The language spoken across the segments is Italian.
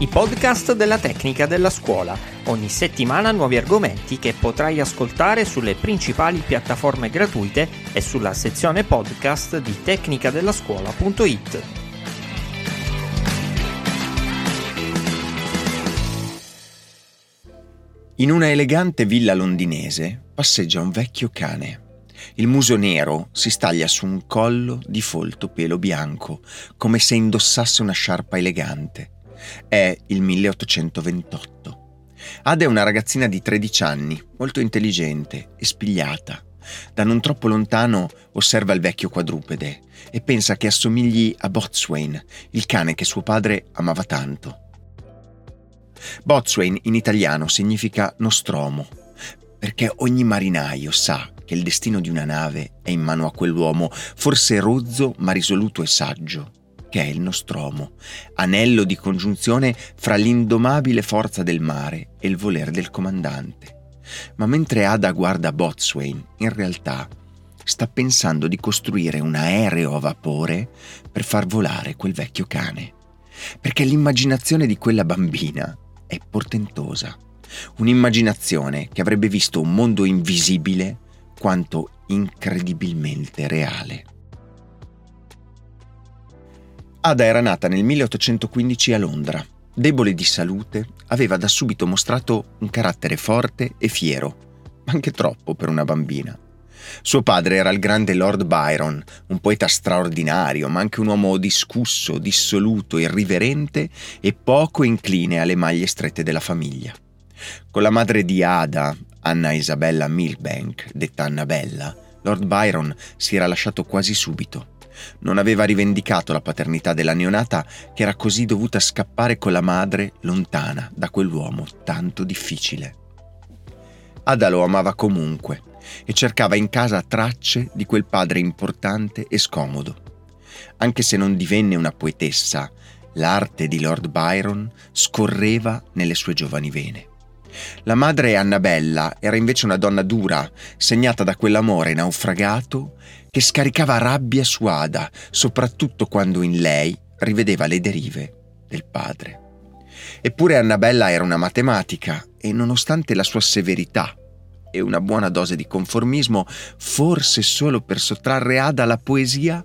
i podcast della tecnica della scuola. Ogni settimana nuovi argomenti che potrai ascoltare sulle principali piattaforme gratuite e sulla sezione podcast di tecnicadellascuola.it. In una elegante villa londinese passeggia un vecchio cane. Il muso nero si staglia su un collo di folto pelo bianco, come se indossasse una sciarpa elegante. È il 1828. Ada è una ragazzina di 13 anni, molto intelligente e spigliata. Da non troppo lontano osserva il vecchio quadrupede e pensa che assomigli a Botswain, il cane che suo padre amava tanto. Botswain in italiano significa nostromo, perché ogni marinaio sa che il destino di una nave è in mano a quell'uomo, forse rozzo ma risoluto e saggio, che è il Nostromo, anello di congiunzione fra l'indomabile forza del mare e il volere del comandante. Ma mentre Ada guarda Botswain, in realtà sta pensando di costruire un aereo a vapore per far volare quel vecchio cane. Perché l'immaginazione di quella bambina è portentosa. Un'immaginazione che avrebbe visto un mondo invisibile quanto incredibilmente reale. Ada era nata nel 1815 a Londra. Debole di salute, aveva da subito mostrato un carattere forte e fiero, anche troppo per una bambina. Suo padre era il grande Lord Byron, un poeta straordinario, ma anche un uomo discusso, dissoluto, irriverente e poco incline alle maglie strette della famiglia. Con la madre di Ada, Anna Isabella Milbank, detta Annabella, Lord Byron si era lasciato quasi subito. Non aveva rivendicato la paternità della neonata che era così dovuta scappare con la madre lontana da quell'uomo tanto difficile. Ada lo amava comunque e cercava in casa tracce di quel padre importante e scomodo. Anche se non divenne una poetessa, l'arte di Lord Byron scorreva nelle sue giovani vene. La madre Annabella era invece una donna dura, segnata da quell'amore naufragato che scaricava rabbia su Ada, soprattutto quando in lei rivedeva le derive del padre. Eppure Annabella era una matematica e nonostante la sua severità e una buona dose di conformismo, forse solo per sottrarre Ada alla poesia,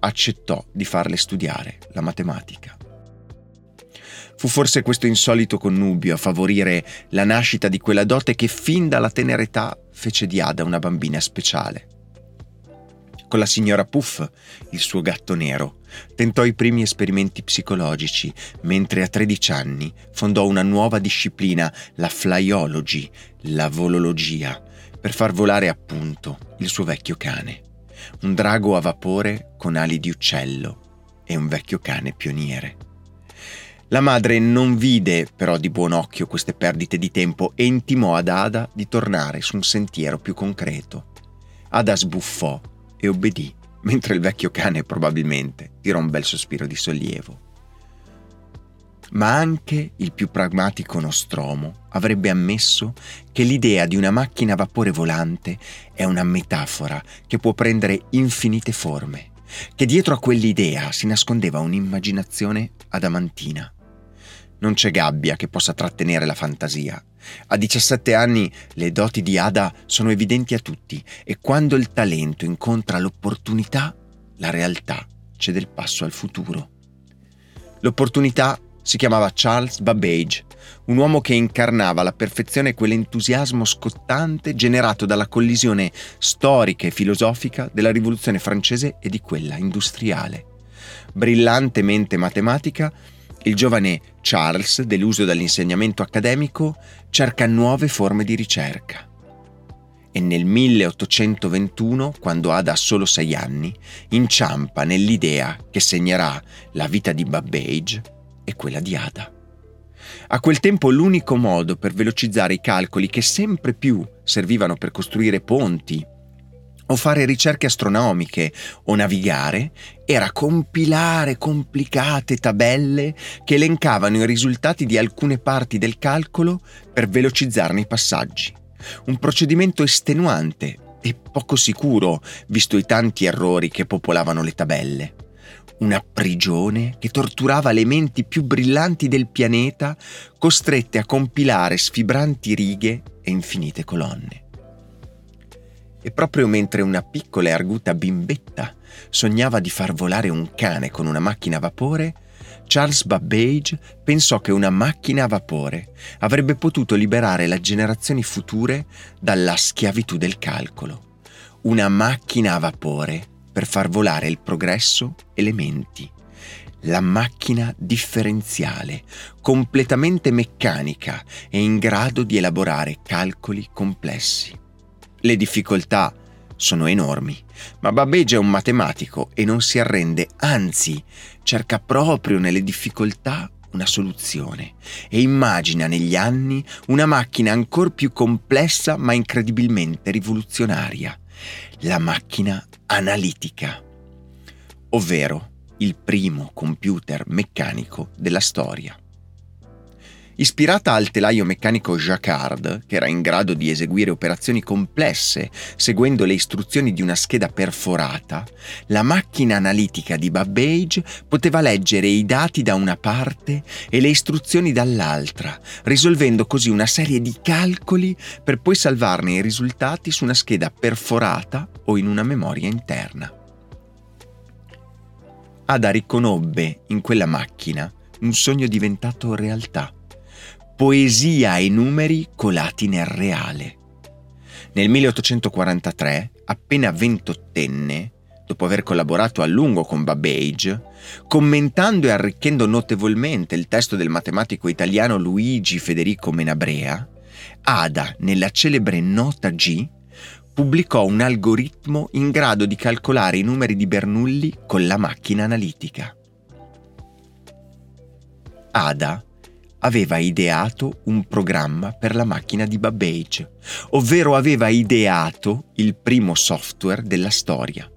accettò di farle studiare la matematica. Fu forse questo insolito connubio a favorire la nascita di quella dote che fin dalla tenera età fece di Ada una bambina speciale. Con la signora Puff, il suo gatto nero, tentò i primi esperimenti psicologici, mentre a 13 anni fondò una nuova disciplina, la flyology, la volologia, per far volare appunto il suo vecchio cane. Un drago a vapore con ali di uccello e un vecchio cane pioniere. La madre non vide però di buon occhio queste perdite di tempo e intimò ad Ada di tornare su un sentiero più concreto. Ada sbuffò e obbedì, mentre il vecchio cane probabilmente tirò un bel sospiro di sollievo. Ma anche il più pragmatico Nostromo avrebbe ammesso che l'idea di una macchina a vapore volante è una metafora che può prendere infinite forme, che dietro a quell'idea si nascondeva un'immaginazione adamantina. Non c'è gabbia che possa trattenere la fantasia. A 17 anni le doti di Ada sono evidenti a tutti e quando il talento incontra l'opportunità, la realtà cede il passo al futuro. L'opportunità si chiamava Charles Babbage, un uomo che incarnava alla perfezione quell'entusiasmo scottante generato dalla collisione storica e filosofica della rivoluzione francese e di quella industriale. Brillantemente matematica, il giovane Charles, deluso dall'insegnamento accademico, cerca nuove forme di ricerca. E nel 1821, quando Ada ha solo sei anni, inciampa nell'idea che segnerà la vita di Babbage e quella di Ada. A quel tempo l'unico modo per velocizzare i calcoli che sempre più servivano per costruire ponti, o fare ricerche astronomiche o navigare era compilare complicate tabelle che elencavano i risultati di alcune parti del calcolo per velocizzarne i passaggi. Un procedimento estenuante e poco sicuro, visto i tanti errori che popolavano le tabelle. una prigione che torturava le menti più brillanti del pianeta, costrette a compilare sfibranti righe e infinite colonne. E proprio mentre una piccola e arguta bimbetta sognava di far volare un cane con una macchina a vapore, Charles Babbage pensò che una macchina a vapore avrebbe potuto liberare le generazioni future dalla schiavitù del calcolo. Una macchina a vapore per far volare il progresso e le menti. La macchina differenziale, completamente meccanica e in grado di elaborare calcoli complessi. Le difficoltà sono enormi, ma Babbage è un matematico e non si arrende, anzi cerca proprio nelle difficoltà una soluzione e immagina negli anni una macchina ancora più complessa ma incredibilmente rivoluzionaria, la macchina analitica, ovvero il primo computer meccanico della storia. Ispirata al telaio meccanico Jacquard, che era in grado di eseguire operazioni complesse seguendo le istruzioni di una scheda perforata, la macchina analitica di Babbage poteva leggere i dati da una parte e le istruzioni dall'altra, risolvendo così una serie di calcoli per poi salvarne i risultati su una scheda perforata o in una memoria interna. Ada riconobbe in quella macchina un sogno diventato realtà poesia e numeri colati nel reale. Nel 1843, appena ventottenne, dopo aver collaborato a lungo con Babbage, commentando e arricchendo notevolmente il testo del matematico italiano Luigi Federico Menabrea, Ada, nella celebre Nota G, pubblicò un algoritmo in grado di calcolare i numeri di Bernoulli con la macchina analitica. Ada aveva ideato un programma per la macchina di Babbage, ovvero aveva ideato il primo software della storia.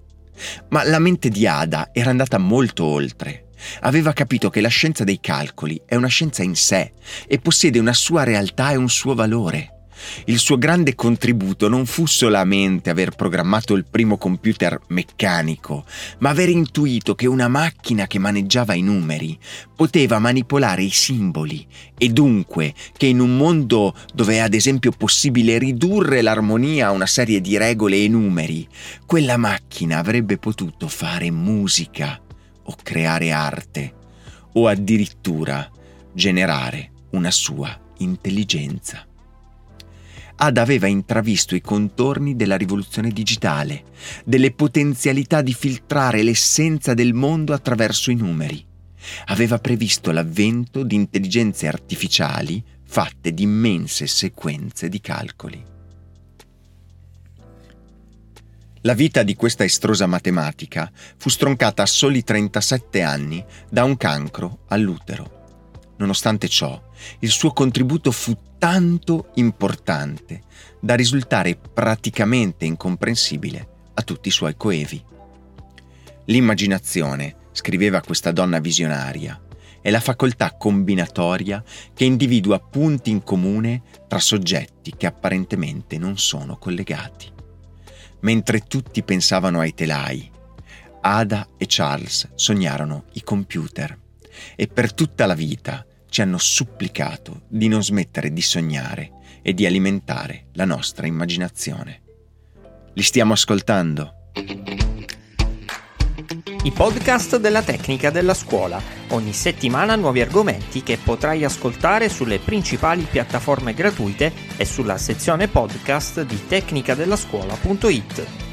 Ma la mente di Ada era andata molto oltre. Aveva capito che la scienza dei calcoli è una scienza in sé e possiede una sua realtà e un suo valore. Il suo grande contributo non fu solamente aver programmato il primo computer meccanico, ma aver intuito che una macchina che maneggiava i numeri poteva manipolare i simboli e dunque che in un mondo dove è ad esempio possibile ridurre l'armonia a una serie di regole e numeri, quella macchina avrebbe potuto fare musica o creare arte o addirittura generare una sua intelligenza. Ad aveva intravisto i contorni della rivoluzione digitale, delle potenzialità di filtrare l'essenza del mondo attraverso i numeri. Aveva previsto l'avvento di intelligenze artificiali fatte di immense sequenze di calcoli. La vita di questa estrosa matematica fu stroncata a soli 37 anni da un cancro all'utero. Nonostante ciò, il suo contributo fu tanto importante da risultare praticamente incomprensibile a tutti i suoi coevi. L'immaginazione, scriveva questa donna visionaria, è la facoltà combinatoria che individua punti in comune tra soggetti che apparentemente non sono collegati. Mentre tutti pensavano ai telai, Ada e Charles sognarono i computer e per tutta la vita ci hanno supplicato di non smettere di sognare e di alimentare la nostra immaginazione. Li stiamo ascoltando. I podcast della tecnica della scuola. Ogni settimana nuovi argomenti che potrai ascoltare sulle principali piattaforme gratuite e sulla sezione podcast di tecnicadellascuola.it.